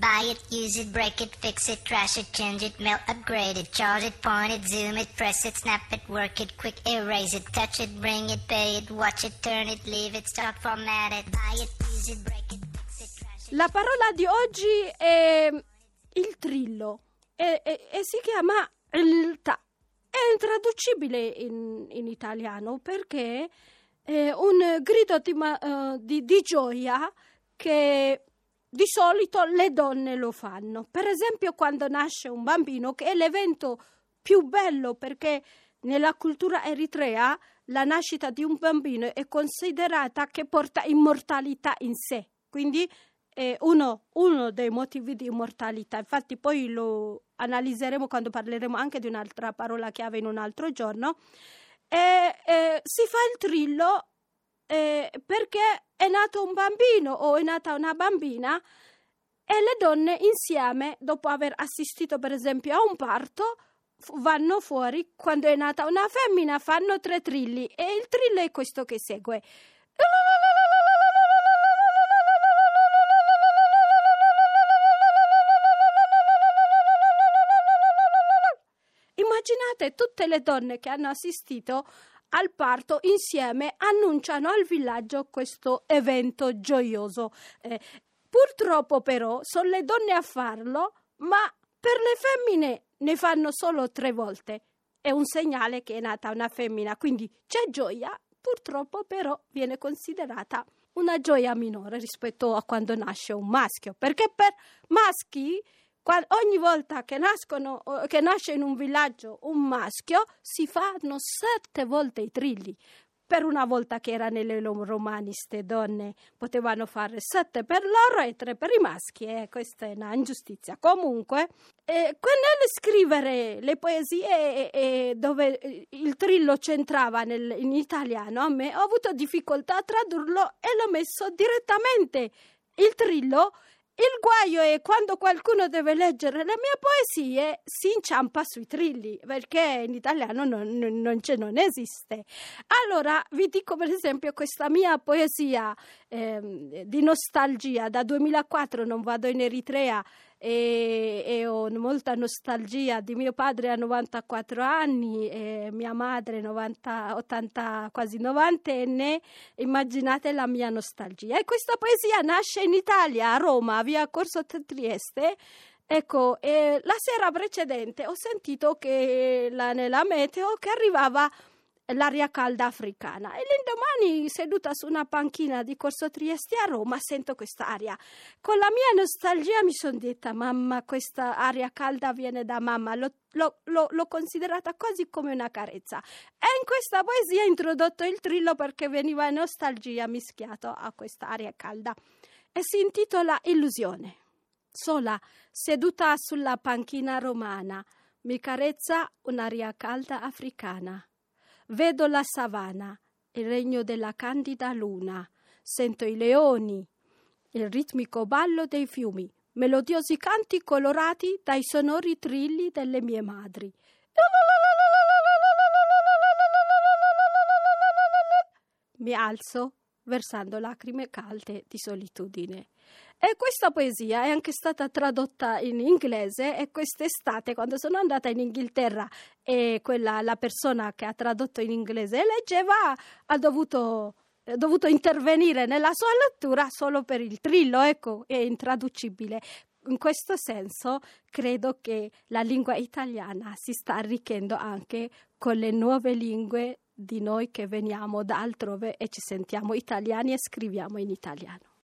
Buy it, use it, break it, fix it, trash it, change it, melt, upgrade it, charge it, point it, zoom it, press it, snap it, work it, quick erase it, touch it, bring it, pay it, watch it, turn it, leave it, start format it. Buy it, use it, break it, fix it, trash it. La parola di oggi è il trillo e, e- e si chiama il ta. È intraducibile in, in italiano perché è un grido di, eh, di- di gioia che di solito le donne lo fanno. Per esempio quando nasce un bambino, che è l'evento più bello perché nella cultura eritrea la nascita di un bambino è considerata che porta immortalità in sé. Quindi è uno, uno dei motivi di immortalità. Infatti poi lo analizzeremo quando parleremo anche di un'altra parola chiave in un altro giorno. E, e si fa il trillo eh, perché nato un bambino o è nata una bambina e le donne insieme, dopo aver assistito per esempio a un parto, vanno fuori quando è nata una femmina, fanno tre trilli e il trillo è questo che segue. Immaginate tutte le donne che hanno assistito al parto insieme annunciano al villaggio questo evento gioioso. Eh, purtroppo però sono le donne a farlo, ma per le femmine ne fanno solo tre volte. È un segnale che è nata una femmina, quindi c'è gioia, purtroppo però viene considerata una gioia minore rispetto a quando nasce un maschio, perché per maschi ogni volta che, nascono, che nasce in un villaggio un maschio si fanno sette volte i trilli. Per una volta che era nelle lo- romani, ste donne potevano fare sette per loro e tre per i maschi, e questa è una ingiustizia. Comunque, eh, nel scrivere le poesie eh, eh, dove eh, il trillo c'entrava nel- in italiano, a me ho avuto difficoltà a tradurlo e l'ho messo direttamente. Il trillo il guaio è quando qualcuno deve leggere le mie poesie si inciampa sui trilli, perché in italiano non, non- non non esiste. Allora vi dico per esempio questa mia poesia ehm, di nostalgia. Da 2004 non vado in Eritrea e, e ho molta nostalgia di mio padre a 94 anni e mia madre 90, 80, quasi 90 enne. Immaginate la mia nostalgia. E questa poesia nasce in Italia, a Roma, via Corso Trieste. Ecco, e la sera precedente ho sentito che la- nella meteo che arrivava l'aria calda africana e l'indomani seduta su una panchina di Corso Trieste a Roma sento questa aria. Con la mia nostalgia mi sono detta mamma questa aria calda viene da mamma, l'ho, l'ho- l'ho- l'ho considerata quasi come una carezza e in questa poesia ho introdotto il trillo perché veniva nostalgia mischiato a questa aria calda e si intitola Illusione. Sola, seduta sulla panchina romana, mi carezza un'aria calda africana. Vedo la savana, il regno della candida luna. Sento i leoni, il ritmico ballo dei fiumi, melodiosi canti colorati dai sonori trilli delle mie madri. Mi alzo versando lacrime calde di solitudine. E questa poesia è anche stata tradotta in inglese e quest'estate quando sono andata in Inghilterra e quella, la persona che ha tradotto in inglese leggeva ha dovuto, dovuto intervenire nella sua lettura solo per il trillo, ecco, è intraducibile. In questo senso credo che la lingua italiana si sta arricchendo anche con le nuove lingue di noi che veniamo da altrove e ci sentiamo italiani e scriviamo in italiano.